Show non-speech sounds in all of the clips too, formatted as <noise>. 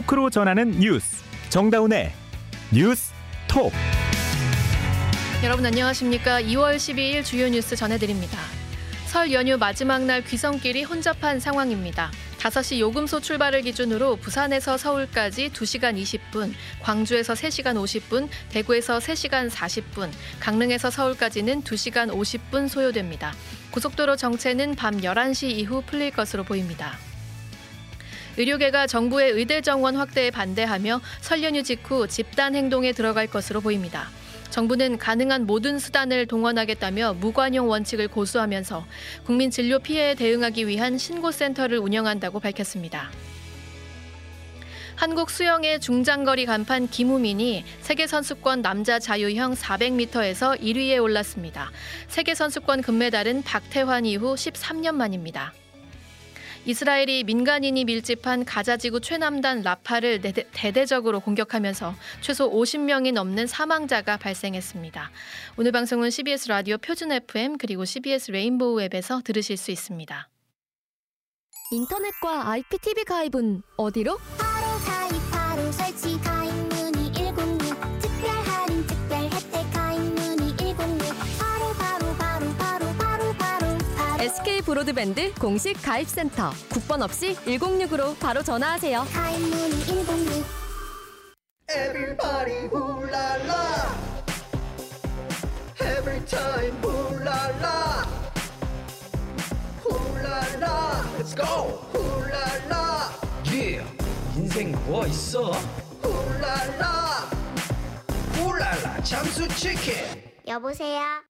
토크로 전하는 뉴스 정다운의 뉴스 톡 여러분 안녕하십니까? 2월 12일 주요 뉴스 전해드립니다. 설 연휴 마지막 날 귀성길이 혼잡한 상황입니다. 5시 요금소 출발을 기준으로 부산에서 서울까지 2시간 20분, 광주에서 3시간 50분, 대구에서 3시간 40분, 강릉에서 서울까지는 2시간 50분 소요됩니다. 고속도로 정체는 밤 11시 이후 풀릴 것으로 보입니다. 의료계가 정부의 의대 정원 확대에 반대하며 설 연휴 직후 집단 행동에 들어갈 것으로 보입니다. 정부는 가능한 모든 수단을 동원하겠다며 무관용 원칙을 고수하면서 국민 진료 피해에 대응하기 위한 신고센터를 운영한다고 밝혔습니다. 한국 수영의 중장거리 간판 김우민이 세계선수권 남자 자유형 400m에서 1위에 올랐습니다. 세계선수권 금메달은 박태환 이후 13년 만입니다. 이스라엘이 민간인이 밀집한 가자지구 최남단 라파를 대대적으로 공격하면서 최소 50명이 넘는 사망자가 발생했습니다. 오늘 방송은 CBS 라디오 표준 FM 그리고 CBS 레인보우 앱에서 들으실 수 있습니다. 인터넷과 IPTV 가입은 어디로? 바로 가입 바로 설치 브로드밴드 공식 가입센터 국번 없이 106으로 바로 전화하세요. 가입 문의 106 Everybody ooh la la. Every time ooh la la. Ooh la la. Let's go. Ooh la la. Yeah. 인생 뭐 있어? La. 울랄라 잠수 치킨. 여보세요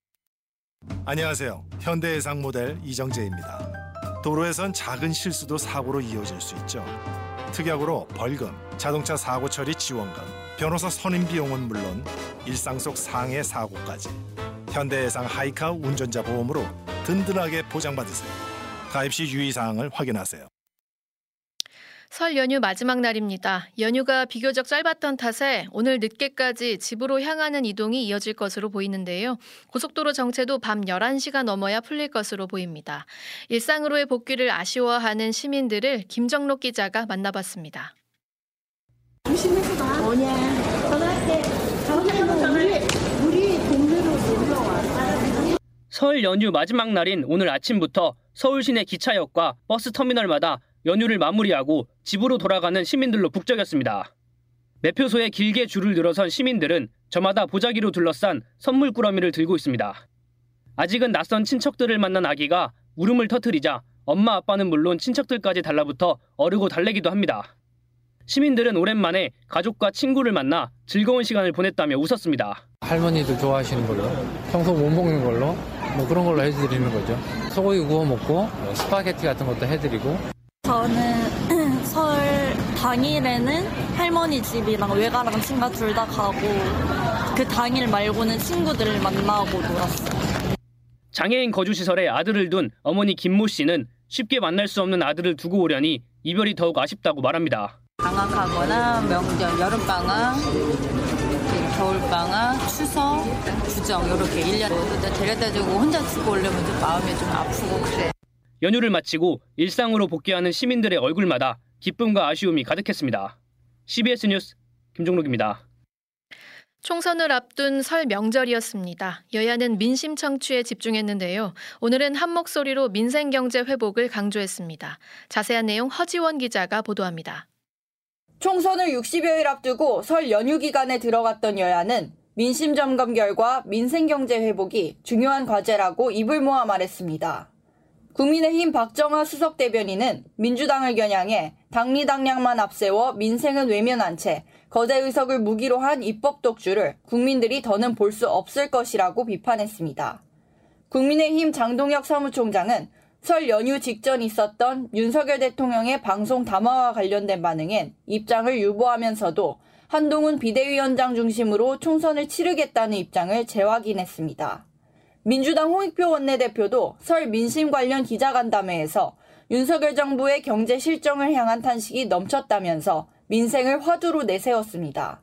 안녕하세요. 현대해상 모델 이정재입니다. 도로에선 작은 실수도 사고로 이어질 수 있죠. 특약으로 벌금, 자동차 사고 처리 지원금, 변호사 선임 비용은 물론 일상 속 상해 사고까지 현대해상 하이카 운전자 보험으로 든든하게 보장받으세요. 가입 시 유의 사항을 확인하세요. 설 연휴 마지막 날입니다. 연휴가 비교적 짧았던 탓에 오늘 늦게까지 집으로 향하는 이동이 이어질 것으로 보이는데요. 고속도로 정체도 밤 11시가 넘어야 풀릴 것으로 보입니다. 일상으로의 복귀를 아쉬워하는 시민들을 김정록 기자가 만나봤습니다. 설 연휴 마지막 날인 오늘 아침부터 서울 시내 기차역과 버스 터미널마다 연휴를 마무리하고 집으로 돌아가는 시민들로 북적였습니다. 매표소에 길게 줄을 늘어선 시민들은 저마다 보자기로 둘러싼 선물 꾸러미를 들고 있습니다. 아직은 낯선 친척들을 만난 아기가 울음을 터뜨리자 엄마 아빠는 물론 친척들까지 달라붙어 어르고 달래기도 합니다. 시민들은 오랜만에 가족과 친구를 만나 즐거운 시간을 보냈다며 웃었습니다. 할머니도 좋아하시는 걸로 평소 못 먹는 걸로 뭐 그런 걸로 해드리는 거죠 소고기 구워 먹고 뭐 스파게티 같은 것도 해드리고 저는 <clears throat> 설 당일에는 할머니 집이랑 외가랑 친가 둘 다 가고 그 당일 말고는 친구들을 만나고 놀았어요. 장애인 거주시설에 아들을 둔 어머니 김모 씨는 쉽게 만날 수 없는 아들을 두고 오려니 이별이 더욱 아쉽다고 말합니다. 방학하거나 명절, 여름방학, 겨울방학, 추석, 구정 이렇게 1년 데려다주고 혼자 두고 오려면 좀 마음이 좀 아프고 그래. 연휴를 마치고 일상으로 복귀하는 시민들의 얼굴마다 기쁨과 아쉬움이 가득했습니다. CBS 뉴스 김종록입니다. 총선을 앞둔 설 명절이었습니다. 여야는 민심 청취에 집중했는데요. 오늘은 한 목소리로 민생 경제 회복을 강조했습니다. 자세한 내용 허지원 기자가 보도합니다. 총선을 60여일 앞두고 설 연휴 기간에 들어갔던 여야는 민심 점검 결과 민생 경제 회복이 중요한 과제라고 입을 모아 말했습니다. 국민의힘 박정하 수석 대변인은 민주당을 겨냥해 당리당량만 앞세워 민생은 외면한 채 거대 의석을 무기로 한 입법 독주를 국민들이 더는 볼 수 없을 것이라고 비판했습니다. 국민의힘 장동혁 사무총장은 설 연휴 직전 있었던 윤석열 대통령의 방송 담화와 관련된 반응엔 입장을 유보하면서도 한동훈 비대위원장 중심으로 총선을 치르겠다는 입장을 재확인했습니다. 민주당 홍익표 원내대표도 설 민심 관련 기자간담회에서 윤석열 정부의 경제 실정을 향한 탄식이 넘쳤다면서 민생을 화두로 내세웠습니다.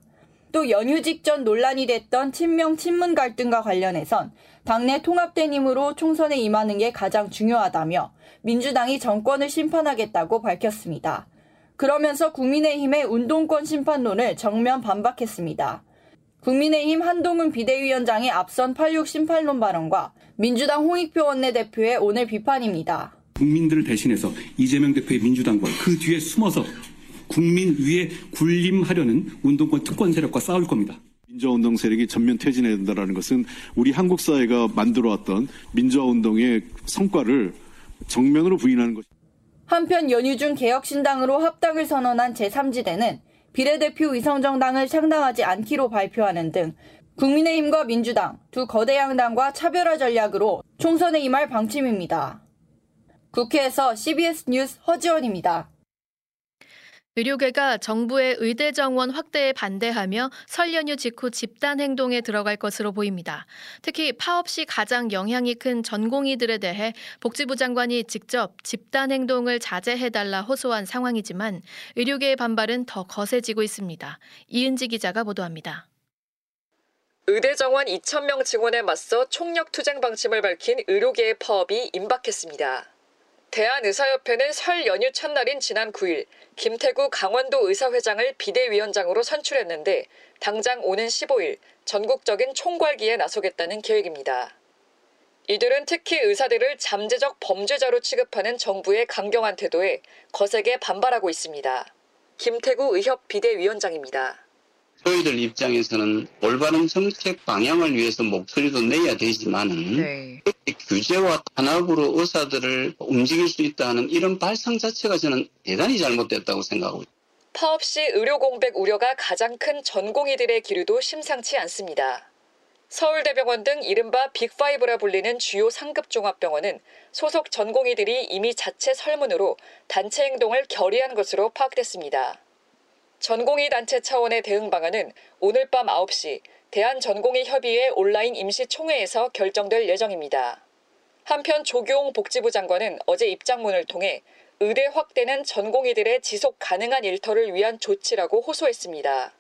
또 연휴 직전 논란이 됐던 친명 친문 갈등과 관련해선 당내 통합된 힘으로 총선에 임하는 게 가장 중요하다며 민주당이 정권을 심판하겠다고 밝혔습니다. 그러면서 국민의힘의 운동권 심판론을 정면 반박했습니다. 국민의힘 한동훈 비대위원장의 앞선 86 심판론 발언과 민주당 홍익표 원내대표의 오늘 비판입니다. 국민들을 대신해서 이재명 대표의 민주당과 그 뒤에 숨어서 국민 위에 군림하려는 운동권 특권 세력과 싸울 겁니다. 민주화운동 세력이 전면 퇴진해야 된다는 것은 우리 한국 사회가 만들어왔던 민주화운동의 성과를 정면으로 부인하는 것. 한편 연휴 중 개혁신당으로 합당을 선언한 제3지대는 비례대표 위성정당을 창당하지 않기로 발표하는 등 국민의힘과 민주당 두 거대 양당과 차별화 전략으로 총선에 임할 방침입니다. 국회에서 CBS 뉴스 허지원입니다. 의료계가 정부의 의대 정원 확대에 반대하며 설 연휴 직후 집단 행동에 들어갈 것으로 보입니다. 특히 파업 시 가장 영향이 큰 전공의들에 대해 복지부 장관이 직접 집단 행동을 자제해달라 호소한 상황이지만 의료계의 반발은 더 거세지고 있습니다. 이은지 기자가 보도합니다. 의대 정원 2,000명 증원에 맞서 총력 투쟁 방침을 밝힌 의료계의 파업이 임박했습니다. 대한의사협회는 설 연휴 첫날인 지난 9일 김태구 강원도 의사회장을 비대위원장으로 선출했는데 당장 오는 15일 전국적인 총괄기에 나서겠다는 계획입니다. 이들은 특히 의사들을 잠재적 범죄자로 취급하는 정부의 강경한 태도에 거세게 반발하고 있습니다. 김태구 의협 비대위원장입니다. 저희들 입장에서는 올바른 정책 방향을 위해서 목소리도 내야 되지만은 네. 규제와 탄압으로 의사들을 움직일 수 있다는 이런 발상 자체가 저는 대단히 잘못됐다고 생각하고 있습니다. 파업 시 의료 공백 우려가 가장 큰 전공의들의 기류도 심상치 않습니다. 서울대병원 등 이른바 빅5라 불리는 주요 상급 종합병원은 소속 전공의들이 이미 자체 설문으로 단체 행동을 결의한 것으로 파악됐습니다. 전공의 단체 차원의 대응 방안은 오늘 밤 9시 대한전공의 협의회 온라인 임시총회에서 결정될 예정입니다. 한편 조교홍 복지부 장관은 어제 입장문을 통해 의대 확대는 전공의들의 지속 가능한 일터를 위한 조치라고 호소했습니다.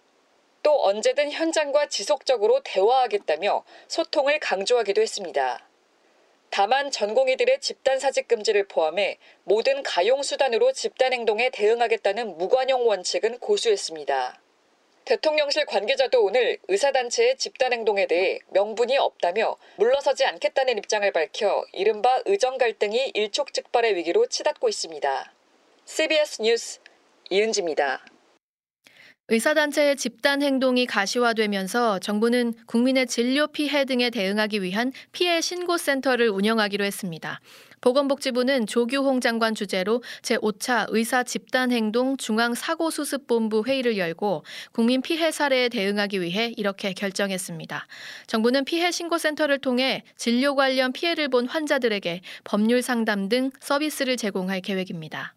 또 언제든 현장과 지속적으로 대화하겠다며 소통을 강조하기도 했습니다. 다만 전공의들의 집단 사직 금지를 포함해 모든 가용 수단으로 집단 행동에 대응하겠다는 무관용 원칙은 고수했습니다. 대통령실 관계자도 오늘 의사단체의 집단 행동에 대해 명분이 없다며 물러서지 않겠다는 입장을 밝혀 이른바 의정 갈등이 일촉즉발의 위기로 치닫고 있습니다. CBS 뉴스 이은지입니다. 의사단체의 집단 행동이 가시화되면서 정부는 국민의 진료 피해 등에 대응하기 위한 피해 신고센터를 운영하기로 했습니다. 보건복지부는 조규홍 장관 주재로 제5차 의사 집단 행동 중앙 사고 수습 본부 회의를 열고 국민 피해 사례에 대응하기 위해 이렇게 결정했습니다. 정부는 피해 신고센터를 통해 진료 관련 피해를 본 환자들에게 법률 상담 등 서비스를 제공할 계획입니다.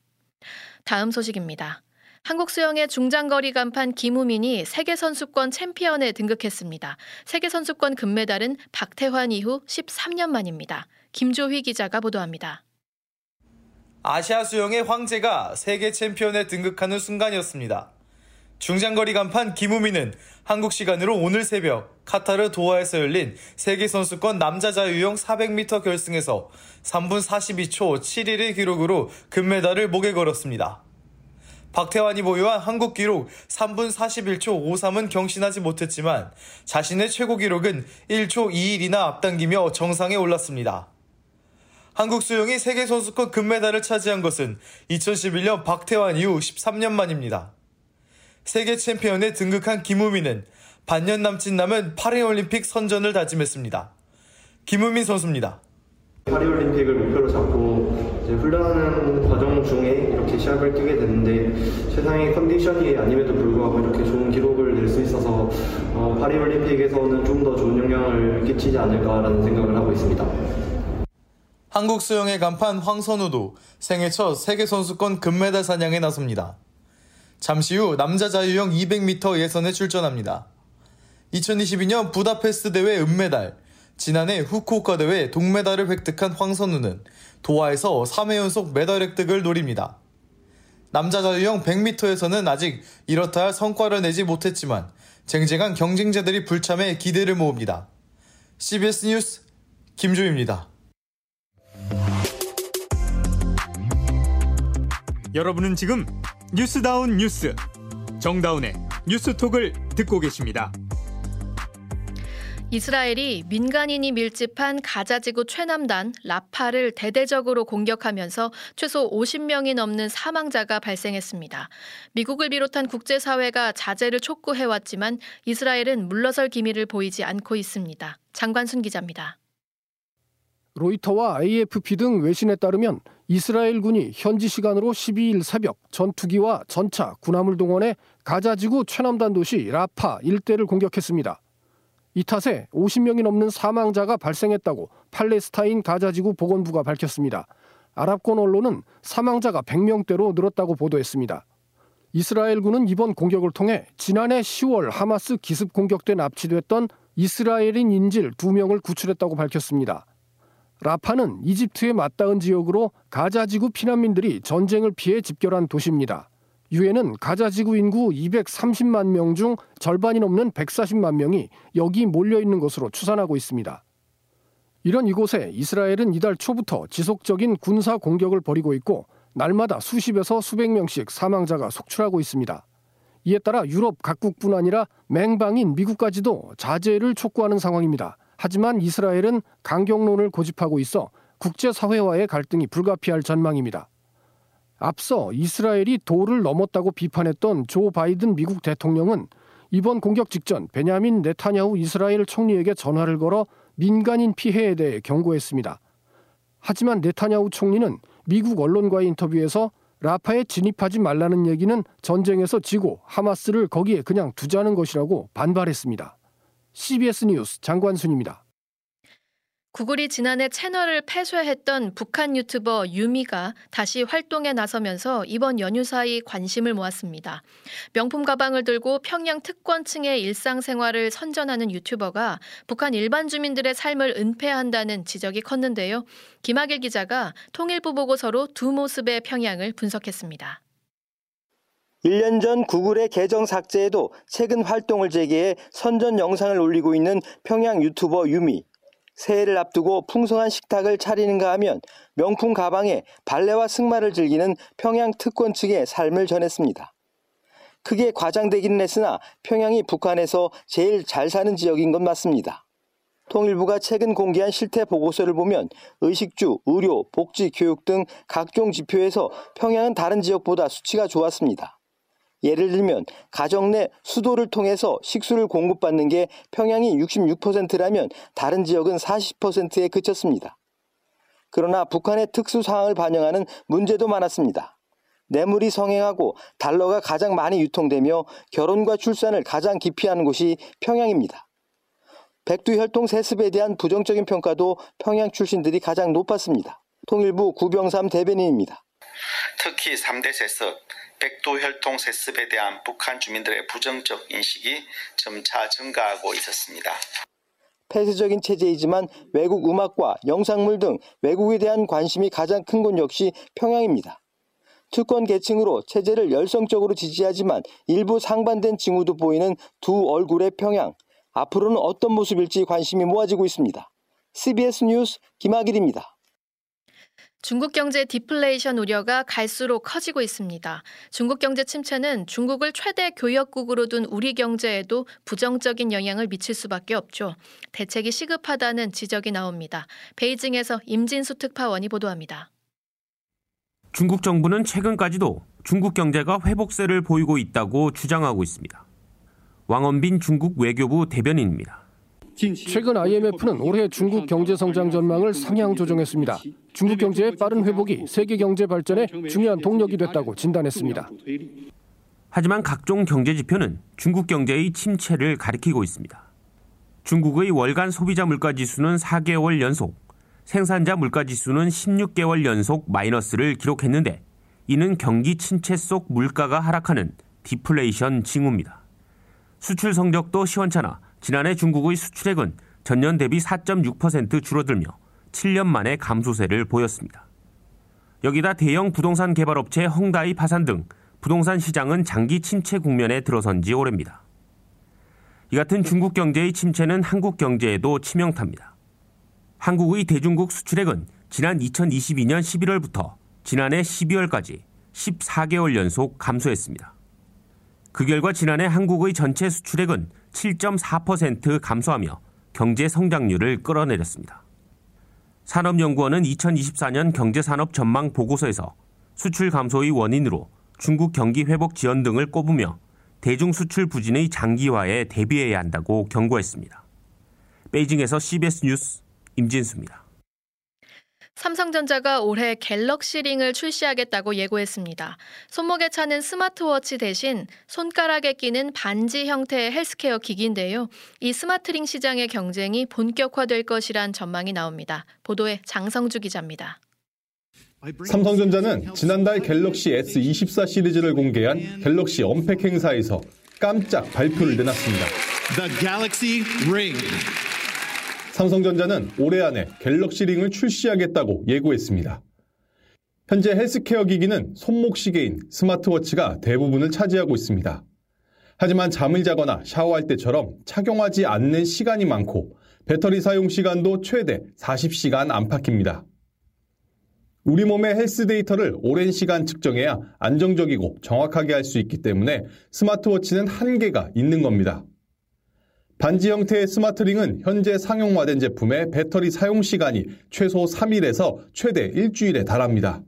다음 소식입니다. 한국 수영의 중장거리 간판 김우민이 세계 선수권 챔피언에 등극했습니다. 세계 선수권 금메달은 박태환 이후 13년 만입니다. 김조휘 기자가 보도합니다. 아시아 수영의 황제가 세계 챔피언에 등극하는 순간이었습니다. 중장거리 간판 김우민은 한국 시간으로 오늘 새벽 카타르 도하에서 열린 세계선수권 남자 자유형 400m 결승에서 3분 42초 7일의 기록으로 금메달을 목에 걸었습니다. 박태환이 보유한 한국 기록 3분 41초 53은 경신하지 못했지만 자신의 최고 기록은 1초 21이나 앞당기며 정상에 올랐습니다. 한국 수영이 세계 선수권 금메달을 차지한 것은 2011년 박태환 이후 13년 만입니다. 세계 챔피언에 등극한 김우민은 반년 남짓 남은 파리올림픽 선전을 다짐했습니다. 김우민 선수입니다. 파리올림픽을 목표로 잡고 훈련하는 과정 중에 이렇게 시합을 뛰게 됐는데 세상의 컨디션이 아님에도 불구하고 이렇게 좋은 기록을 낼 수 있어서 어, 파리올림픽에서는 좀 더 좋은 영향을 끼치지 않을까라는 생각을 하고 있습니다. 한국 수영의 간판 황선우도 생애 첫 세계선수권 금메달 사냥에 나섭니다. 잠시 후 남자 자유형 200m 예선에 출전합니다. 2022년 부다페스트 대회 은메달, 지난해 후쿠오카 대회 동메달을 획득한 황선우는 도하에서 3회 연속 메달 획득을 노립니다. 남자 자유형 100m에서는 아직 이렇다 할 성과를 내지 못했지만 쟁쟁한 경쟁자들이 불참해 기대를 모읍니다. CBS 뉴스 김조입니다. 여러분은 지금 뉴스다운 뉴스 정다운의 뉴스톡을 듣고 계십니다. 이스라엘이 민간인이 밀집한 가자지구 최남단 라파를 대대적으로 공격하면서 최소 50명이 넘는 사망자가 발생했습니다. 미국을 비롯한 국제사회가 자제를 촉구해왔지만 이스라엘은 물러설 기미를 보이지 않고 있습니다. 장관순 기자입니다. 로이터와 AFP 등 외신에 따르면 이스라엘군이 현지 시간으로 12일 새벽 전투기와 전차, 군함을 동원해 가자지구 최남단 도시 라파 일대를 공격했습니다. 이 탓에 50명이 넘는 사망자가 발생했다고 팔레스타인 가자지구 보건부가 밝혔습니다. 아랍권 언론은 사망자가 100명대로 늘었다고 보도했습니다. 이스라엘군은 이번 공격을 통해 지난해 10월 하마스 기습 공격 때 납치됐던 이스라엘인 인질 2명을 구출했다고 밝혔습니다. 라파는 이집트에 맞닿은 지역으로 가자지구 피난민들이 전쟁을 피해 집결한 도시입니다. 유엔은 가자 지구 인구 230만 명 중 절반이 넘는 140만 명이 여기 몰려 있는 것으로 추산하고 있습니다. 이런 이곳에 이스라엘은 이달 초부터 지속적인 군사 공격을 벌이고 있고 날마다 수십에서 수백 명씩 사망자가 속출하고 있습니다. 이에 따라 유럽 각국뿐 아니라 맹방인 미국까지도 자제를 촉구하는 상황입니다. 하지만 이스라엘은 강경론을 고집하고 있어 국제사회와의 갈등이 불가피할 전망입니다. 앞서 이스라엘이 도를 넘었다고 비판했던 조 바이든 미국 대통령은 이번 공격 직전 베냐민 네타냐후 이스라엘 총리에게 전화를 걸어 민간인 피해에 대해 경고했습니다. 하지만 네타냐후 총리는 미국 언론과의 인터뷰에서 라파에 진입하지 말라는 얘기는 전쟁에서 지고 하마스를 거기에 그냥 두자는 것이라고 반발했습니다. CBS 뉴스 장관순입니다. 구글이 지난해 채널을 폐쇄했던 북한 유튜버 유미가 다시 활동에 나서면서 이번 연휴 사이 관심을 모았습니다. 명품 가방을 들고 평양 특권층의 일상생활을 선전하는 유튜버가 북한 일반 주민들의 삶을 은폐한다는 지적이 컸는데요. 김학일 기자가 통일부 보고서로 두 모습의 평양을 분석했습니다. 1년 전 구글의 계정 삭제에도 최근 활동을 재개해 선전 영상을 올리고 있는 평양 유튜버 유미. 새해를 앞두고 풍성한 식탁을 차리는가 하면 명품 가방에 발레와 승마를 즐기는 평양 특권 측의 삶을 전했습니다. 크게 과장되기는 했으나 평양이 북한에서 제일 잘 사는 지역인 건 맞습니다. 통일부가 최근 공개한 실태 보고서를 보면 의식주, 의료, 복지, 교육 등 각종 지표에서 평양은 다른 지역보다 수치가 좋았습니다. 예를 들면 가정 내 수도를 통해서 식수를 공급받는 게 평양이 66%라면 다른 지역은 40%에 그쳤습니다. 그러나 북한의 특수 상황을 반영하는 문제도 많았습니다. 뇌물이 성행하고 달러가 가장 많이 유통되며 결혼과 출산을 가장 기피하는 곳이 평양입니다. 백두혈통 세습에 대한 부정적인 평가도 평양 출신들이 가장 높았습니다. 통일부 구병삼 대변인입니다. 특히 3대 세습, 백두혈통 세습에 대한 북한 주민들의 부정적 인식이 점차 증가하고 있었습니다. 폐쇄적인 체제이지만 외국 음악과 영상물 등 외국에 대한 관심이 가장 큰 곳 역시 평양입니다. 특권 계층으로 체제를 열성적으로 지지하지만 일부 상반된 징후도 보이는 두 얼굴의 평양. 앞으로는 어떤 모습일지 관심이 모아지고 있습니다. CBS 뉴스 김학일입니다. 중국 경제 디플레이션 우려가 갈수록 커지고 있습니다. 중국 경제 침체는 중국을 최대 교역국으로 둔 우리 경제에도 부정적인 영향을 미칠 수밖에 없죠. 대책이 시급하다는 지적이 나옵니다. 베이징에서 임진수 특파원이 보도합니다. 중국 정부는 최근까지도 중국 경제가 회복세를 보이고 있다고 주장하고 있습니다. 왕원빈 중국 외교부 대변인입니다. 최근 IMF는 올해 중국 경제 성장 전망을 상향 조정했습니다. 중국 경제의 빠른 회복이 세계 경제 발전에 중요한 동력이 됐다고 진단했습니다. 하지만 각종 경제 지표는 중국 경제의 침체를 가리키고 있습니다. 중국의 월간 소비자 물가 지수는 4개월 연속, 생산자 물가 지수는 16개월 연속 마이너스를 기록했는데 이는 경기 침체 속 물가가 하락하는 디플레이션 징후입니다. 수출 성적도 시원찮아 지난해 중국의 수출액은 전년 대비 4.6% 줄어들며 7년 만에 감소세를 보였습니다. 여기다 대형 부동산 개발 업체 헝다이 파산 등 부동산 시장은 장기 침체 국면에 들어선 지 오래입니다. 이 같은 중국 경제의 침체는 한국 경제에도 치명타입니다. 한국의 대중국 수출액은 지난 2022년 11월부터 지난해 12월까지 14개월 연속 감소했습니다. 그 결과 지난해 한국의 전체 수출액은 7.4% 감소하며 경제 성장률을 끌어내렸습니다. 산업연구원은 2024년 경제산업 전망 보고서에서 수출 감소의 원인으로 중국 경기 회복 지연 등을 꼽으며 대중 수출 부진의 장기화에 대비해야 한다고 경고했습니다. 베이징에서 CBS 뉴스 임진수입니다. 삼성전자가 올해 Galaxy Ring을 출시하겠다고 예고했습니다. 손목에 차는 스마트워치 대신 손가락에 끼는 반지 형태의 헬스케어 기기인데요. 이 smart ring 시장의 경쟁이 본격화될 것이란 전망이 나옵니다. 보도에 장성주 기자입니다. 삼성전자는 지난달 Galaxy S24 시리즈를 공개한 Galaxy Unpacked 행사에서 깜짝 발표를 내놨습니다. The Galaxy Ring. 삼성전자는 올해 안에 Galaxy Ring을 출시하겠다고 예고했습니다. 현재 헬스케어 기기는 손목 시계인 스마트워치가 대부분을 차지하고 있습니다. 하지만 잠을 자거나 샤워할 때처럼 착용하지 않는 시간이 많고 배터리 사용 시간도 최대 40시간 안팎입니다. 우리 몸의 헬스 데이터를 오랜 시간 측정해야 안정적이고 정확하게 할 수 있기 때문에 스마트워치는 한계가 있는 겁니다. 반지 형태의 smart ring은 현재 상용화된 제품의 배터리 사용 시간이 최소 3일에서 최대 일주일에 달합니다.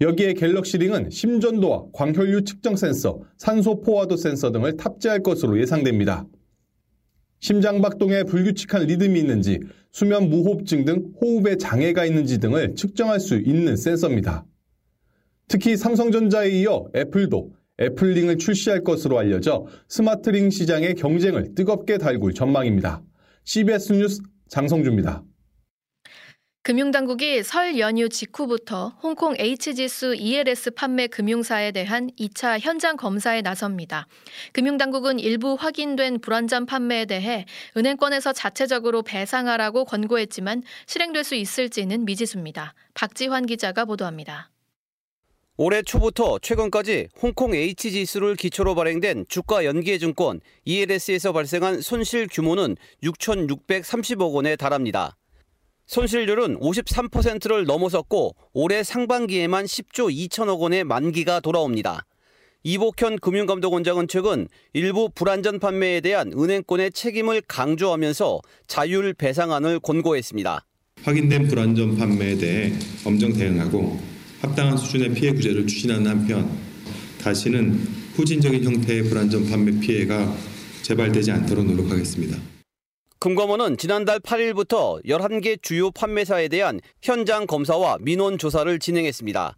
여기에 Galaxy Ring은 심전도와 광혈류 측정 센서, 산소 포화도 센서 등을 탑재할 것으로 예상됩니다. 심장 박동에 불규칙한 리듬이 있는지, 수면 무호흡증 등 호흡에 장애가 있는지 등을 측정할 수 있는 센서입니다. 특히 삼성전자에 이어 애플도 Apple Ring을 출시할 것으로 알려져 smart ring 시장의 경쟁을 뜨겁게 달굴 전망입니다. CBS 뉴스 장성주입니다. 금융당국이 설 연휴 직후부터 홍콩 H지수 ELS 판매 금융사에 대한 2차 현장 검사에 나섭니다. 금융당국은 일부 확인된 불완전 판매에 대해 은행권에서 자체적으로 배상하라고 권고했지만 실행될 수 있을지는 미지수입니다. 박지환 기자가 보도합니다. 올해 초부터 최근까지 홍콩 H지수를 기초로 발행된 주가 연기해증권 ELS에서 발생한 손실 규모는 6,630억 원에 달합니다. 손실률은 53%를 넘어섰고 올해 상반기에만 10조 2천억 원의 만기가 돌아옵니다. 이복현 금융감독원장은 최근 일부 불안전 판매에 대한 은행권의 책임을 강조하면서 자율 배상안을 권고했습니다. 확인된 불안전 판매에 대해 엄정 대응하고 합당한 수준의 피해 구제를 추진하는 한편 다시는 후진적인 형태의 불안전 판매 피해가 재발되지 않도록 노력하겠습니다. 금감원은 지난달 8일부터 11개 주요 판매사에 대한 현장 검사와 민원 조사를 진행했습니다.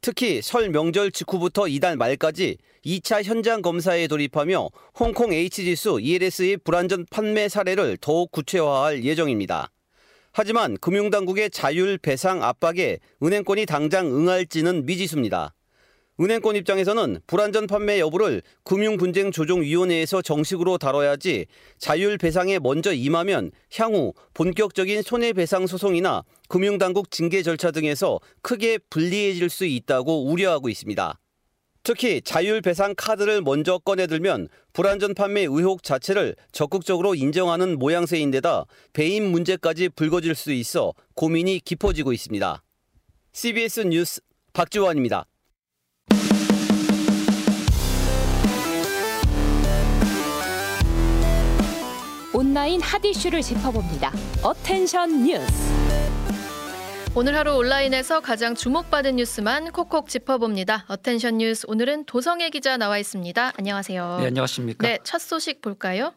특히 설 명절 직후부터 이달 말까지 2차 현장 검사에 돌입하며 홍콩 H지수 ELS의 불안전 판매 사례를 더욱 구체화할 예정입니다. 하지만 금융당국의 자율 배상 압박에 은행권이 당장 응할지는 미지수입니다. 은행권 입장에서는 불안전 판매 여부를 금융분쟁조정위원회에서 정식으로 다뤄야지 자율 배상에 먼저 임하면 향후 본격적인 손해배상 소송이나 금융당국 징계 절차 등에서 크게 불리해질 수 있다고 우려하고 있습니다. 특히 자율배상 카드를 먼저 꺼내들면 불완전 판매 의혹 자체를 적극적으로 인정하는 모양새인데다 배임 문제까지 불거질 수 있어 고민이 깊어지고 있습니다. CBS 뉴스 박지원입니다. 온라인 hot issue를 짚어봅니다. attention 뉴스. 오늘 하루 온라인에서 가장 주목받은 뉴스만 콕콕 짚어봅니다. attention 뉴스 오늘은 도성해 기자 나와 있습니다. 안녕하세요. 네, 안녕하십니까? 네, 첫 소식 볼까요?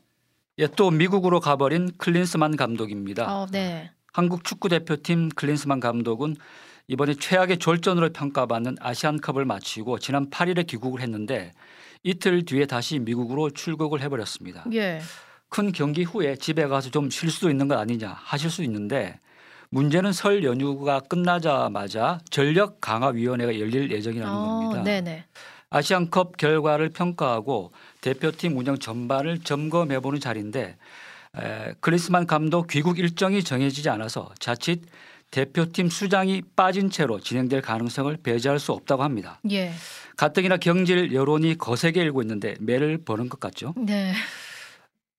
예, 또 미국으로 가버린 클린스만 감독입니다. 어, 네. 한국 축구 대표팀 클린스만 감독은 이번에 최악의 졸전으로 평가받는 아시안컵을 마치고 지난 8일에 귀국을 했는데 이틀 뒤에 다시 미국으로 출국을 해버렸습니다. 예. 큰 경기 후에 집에 가서 좀 쉴 수도 있는 것 아니냐 하실 수 있는데 문제는 설 연휴가 끝나자마자 전력 강화 위원회가 열릴 예정이라는 어, 겁니다. 네네. 아시안컵 결과를 평가하고 대표팀 운영 전반을 점검해 보는 자리인데 에, 클리스만 감독 귀국 일정이 정해지지 않아서 자칫 대표팀 수장이 빠진 채로 진행될 가능성을 배제할 수 없다고 합니다. 예. 가뜩이나 경질 여론이 거세게 일고 있는데 매를 버는 것 같죠. 네.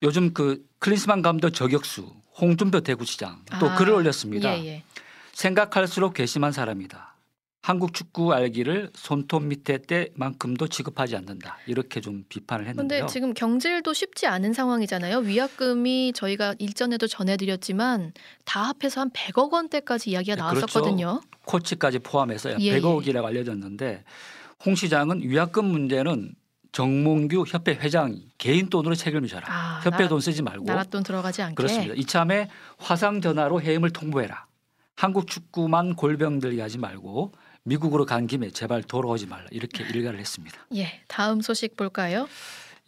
요즘 그 클린스만 감독 저격수 홍준표 대구시장 또 아, 글을 올렸습니다. 예, 예. 생각할수록 괘씸한 사람이다. 한국 축구 알기를 손톱 밑에 때만큼도 지급하지 않는다. 이렇게 좀 비판을 했는데요. 그런데 지금 경질도 쉽지 않은 상황이잖아요. 위약금이 저희가 일전에도 전해드렸지만 다 합해서 한 100억 원대까지 이야기가 네, 나왔었거든요. 그렇죠. 코치까지 포함해서 약 예, 100억이라고 알려졌는데 홍 시장은 위약금 문제는 정몽규 협회 회장이 개인 돈으로 책임을 져라. 아, 협회 나라- 돈 쓰지 말고. 나라 돈 들어가지 않게. 그렇습니다. 이참에 화상 전화로 해임을 통보해라. 한국 축구만 골병 들게 하지 말고 미국으로 간 김에 제발 돌아오지 말라. 이렇게 일가를 했습니다. 예, 다음 소식 볼까요?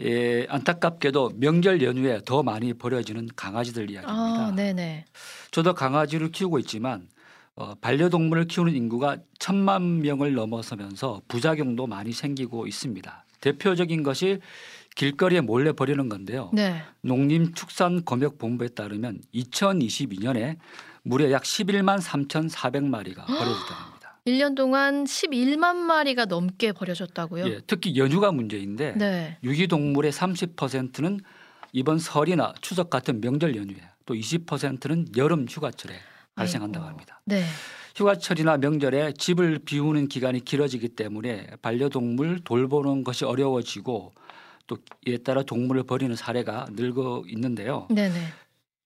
예, 안타깝게도 명절 연휴에 더 많이 버려지는 강아지들 이야기입니다. 아, 네네. 저도 강아지를 키우고 있지만 어, 반려동물을 키우는 인구가 천만 명을 넘어서면서 부작용도 많이 생기고 있습니다. 대표적인 것이 길거리에 몰래 버리는 건데요. 네. 농림축산검역본부에 따르면 2022년에 무려 약 11만 3,400마리가 버려졌다고 합니다. 1년 동안 11만 마리가 넘게 버려졌다고요? 예, 특히 연휴가 문제인데 네. 유기동물의 30%는 이번 설이나 추석 같은 명절 연휴에 또 20%는 여름 휴가철에 발생한다고 합니다. 네. 휴가철이나 명절에 집을 비우는 기간이 길어지기 때문에 반려동물 돌보는 것이 어려워지고 또 이에 따라 동물을 버리는 사례가 늘고 있는데요. 네네.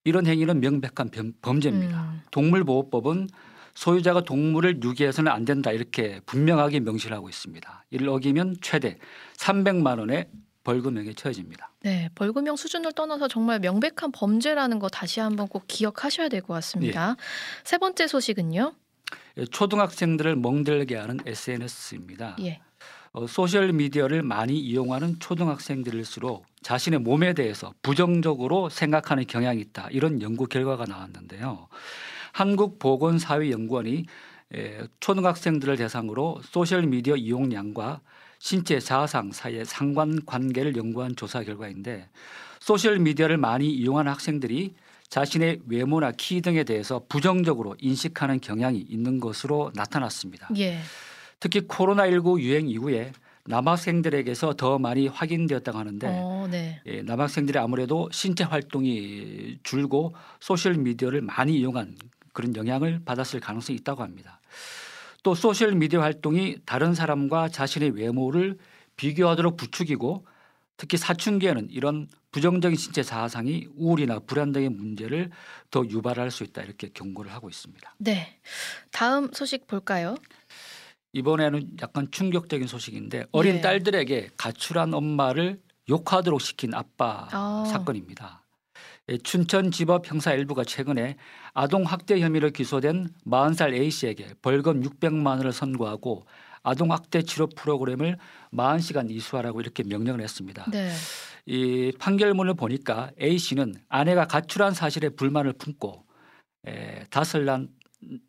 이런 행위는 명백한 범- 범죄입니다. 음. 동물보호법은 소유자가 동물을 유기해서는 안 된다 이렇게 분명하게 명시를 하고 있습니다. 이를 어기면 최대 300만 원의 벌금형에 처해집니다. 네, 벌금형 수준을 떠나서 정말 명백한 범죄라는 거 다시 한번 꼭 기억하셔야 될 것 같습니다. 세 번째 소식은요? 예, 초등학생들을 멍들게 하는 SNS입니다. 예. 어, 소셜 미디어를 많이 이용하는 초등학생들일수록 자신의 몸에 대해서 부정적으로 생각하는 경향이 있다. 이런 연구 결과가 나왔는데요. 한국보건사회연구원이 에, 초등학생들을 대상으로 소셜 미디어 이용량과 신체 자아상 사이의 상관 관계를 연구한 조사 결과인데 소셜 미디어를 많이 이용하는 학생들이 자신의 외모나 키 등에 대해서 부정적으로 인식하는 경향이 있는 것으로 나타났습니다. 예. 특히 코로나19 유행 이후에 남학생들에게서 더 많이 확인되었다고 하는데 어, 네. 예, 남학생들이 아무래도 신체 활동이 줄고 소셜 미디어를 많이 이용한 그런 영향을 받았을 가능성이 있다고 합니다. 또 소셜 미디어 활동이 다른 사람과 자신의 외모를 비교하도록 부추기고 특히 사춘기에는 이런 부정적인 신체 자아상이 우울이나 불안 등의 문제를 더 유발할 수 있다 이렇게 경고를 하고 있습니다. 네. 다음 소식 볼까요? 이번에는 약간 충격적인 소식인데 어린 예. 딸들에게 가출한 엄마를 욕하도록 시킨 아빠 아. 사건입니다. 예, 춘천지법 형사 일부가 최근에 아동 학대 혐의로 기소된 40살 A 씨에게 벌금 600만 원을 선고하고 아동 학대 치료 프로그램을 40시간 이수하라고 이렇게 명령을 했습니다. 네. 이 판결문을 보니까 A 씨는 아내가 가출한 사실에 불만을 품고 에, 다섯 난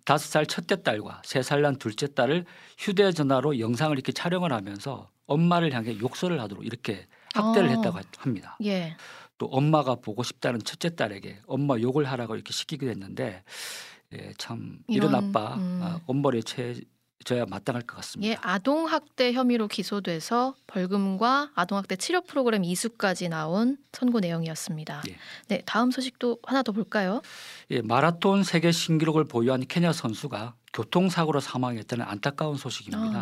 다섯 살 첫째 딸과 세 살 난 둘째 딸을 휴대전화로 영상을 이렇게 촬영을 하면서 엄마를 향해 욕설을 하도록 이렇게 학대를 아. 했다고 합니다. 예. 또 엄마가 보고 싶다는 첫째 딸에게 엄마 욕을 하라고 이렇게 시키기도 했는데 예, 참 이런, 이런, 아빠 음. 아, 엄벌에 처해 져야 마땅할 것 같습니다. 예, 아동 학대 혐의로 기소돼서 벌금과 아동 학대 치료 프로그램 이수까지 나온 선고 내용이었습니다. 예. 네, 다음 소식도 하나 더 볼까요? 예, 마라톤 세계 신기록을 보유한 케냐 선수가 교통사고로 사망했다는 안타까운 소식입니다. 아.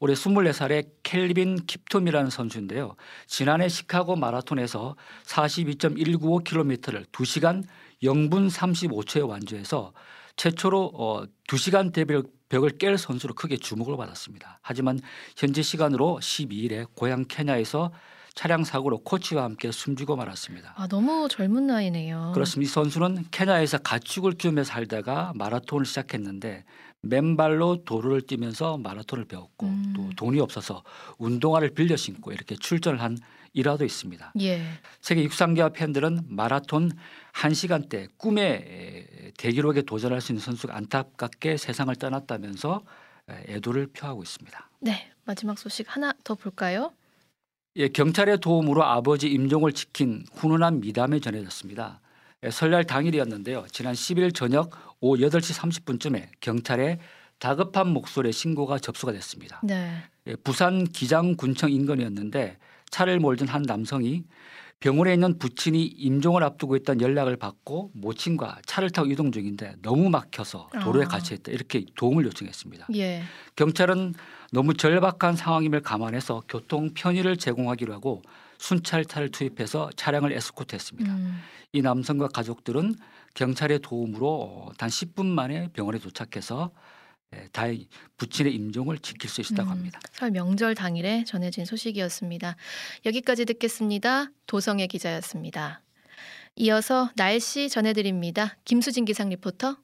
올해 24살의 켈빈 킵톰이라는 선수인데요. 지난해 시카고 마라톤에서 42.195km를 2시간 0분 35초에 완주해서 최초로 어, 2시간 대 벽을 깰 선수로 크게 주목을 받았습니다. 하지만 현지 시간으로 12일에 고향 케냐에서 차량 사고로 코치와 함께 숨지고 말았습니다. 아, 너무 젊은 나이네요. 그렇습니다. 이 선수는 케냐에서 가축을 키우며 살다가 마라톤을 시작했는데 맨발로 도로를 뛰면서 마라톤을 배웠고 음. 또 돈이 없어서 운동화를 빌려 신고 이렇게 출전을 한 일화도 있습니다. 예. 세계 육상계와 팬들은 마라톤 1시간대 꿈의 대기록에 도전할 수 있는 선수가 안타깝게 세상을 떠났다면서 애도를 표하고 있습니다. 네, 마지막 소식 하나 더 볼까요? 예, 경찰의 도움으로 아버지 임종을 지킨 훈훈한 미담이 전해졌습니다. 예, 설날 당일이었는데요. 지난 10일 저녁 오후 8시 30분쯤에 경찰에 다급한 목소리의 신고가 접수가 됐습니다. 네. 예, 부산 기장군청 인근이었는데 차를 몰던 한 남성이 병원에 있는 부친이 임종을 앞두고 있던 연락을 받고 모친과 차를 타고 이동 중인데 너무 막혀서 도로에 아. 갇혀 있다 이렇게 도움을 요청했습니다. 예. 경찰은 너무 절박한 상황임을 감안해서 교통 편의를 제공하기로 하고 순찰차를 투입해서 차량을 에스코트했습니다. 음. 이 남성과 가족들은 경찰의 도움으로 단 10분 만에 병원에 도착해서 예, 다행히 부친의 임종을 지킬 수 있었다고 음, 합니다. 음, 설 명절 당일에 전해진 소식이었습니다. 여기까지 듣겠습니다. 도성의 기자였습니다. 이어서 날씨 전해드립니다. 김수진 기상 리포터.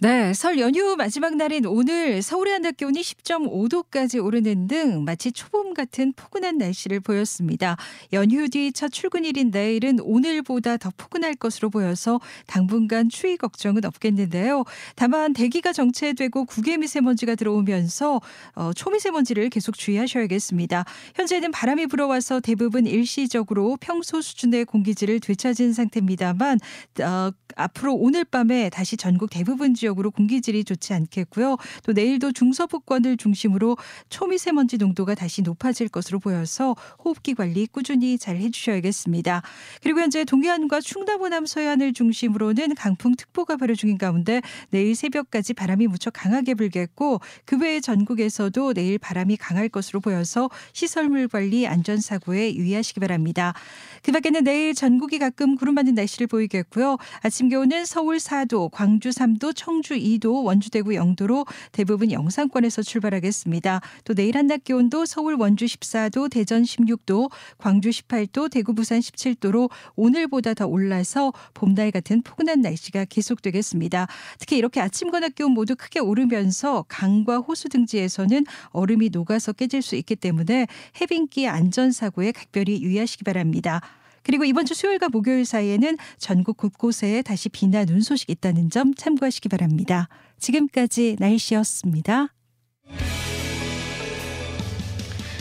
네, 설 연휴 마지막 날인 오늘 서울의 한낮 기온이 10.5도까지 오르는 등 마치 초봄 같은 포근한 날씨를 보였습니다. 연휴 뒤 첫 출근일인 내일은 오늘보다 더 포근할 것으로 보여서 당분간 추위 걱정은 없겠는데요. 다만 대기가 정체되고 국외미세먼지가 들어오면서 어, 초미세먼지를 계속 주의하셔야겠습니다. 현재는 바람이 불어와서 대부분 일시적으로 평소 수준의 공기질을 되찾은 상태입니다만 어, 앞으로 오늘 밤에 다시 전국 대부분 지역 지역으로 공기질이 좋지 않겠고요. 또 내일도 중서부권을 중심으로 초미세먼지 농도가 다시 높아질 것으로 보여서 호흡기 관리 꾸준히 잘 해주셔야겠습니다. 그리고 현재 동해안과 충남 호남 서해안을 중심으로는 강풍특보가 발효 중인 가운데 내일 새벽까지 바람이 무척 강하게 불겠고 그 외에 전국에서도 내일 바람이 강할 것으로 보여서 시설물 관리 안전사고에 유의하시기 바랍니다. 그 밖에는 내일 전국이 가끔 구름 많은 날씨를 보이겠고요. 아침 기온은 서울 4도, 광주 3도, 청 청주 2도, 원주 대구 0도로 대부분 영상권에서 출발하겠습니다. 또 내일 한낮 기온도 서울 원주 14도, 대전 16도, 광주 18도, 대구 부산 17도로 오늘보다 더 올라서 봄날 같은 포근한 날씨가 계속되겠습니다. 특히 이렇게 아침과 낮 기온 모두 크게 오르면서 강과 호수 등지에서는 얼음이 녹아서 깨질 수 있기 때문에 해빙기 안전사고에 각별히 유의하시기 바랍니다. 그리고 이번 주 수요일과 목요일 사이에는 전국 곳곳에 다시 비나 눈 소식 있다는 점 참고하시기 바랍니다. 지금까지 날씨였습니다.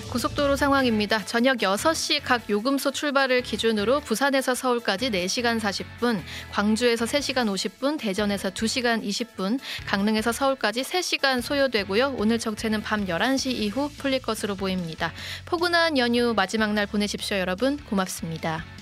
고속도로 상황입니다. 저녁 6시 각 요금소 출발을 기준으로 부산에서 서울까지 4시간 40분, 광주에서 3시간 50분, 대전에서 2시간 20분, 강릉에서 서울까지 3시간 소요되고요. 오늘 정체는 밤 11시 이후 풀릴 것으로 보입니다. 포근한 연휴 마지막 날 보내십시오, 여러분. 고맙습니다.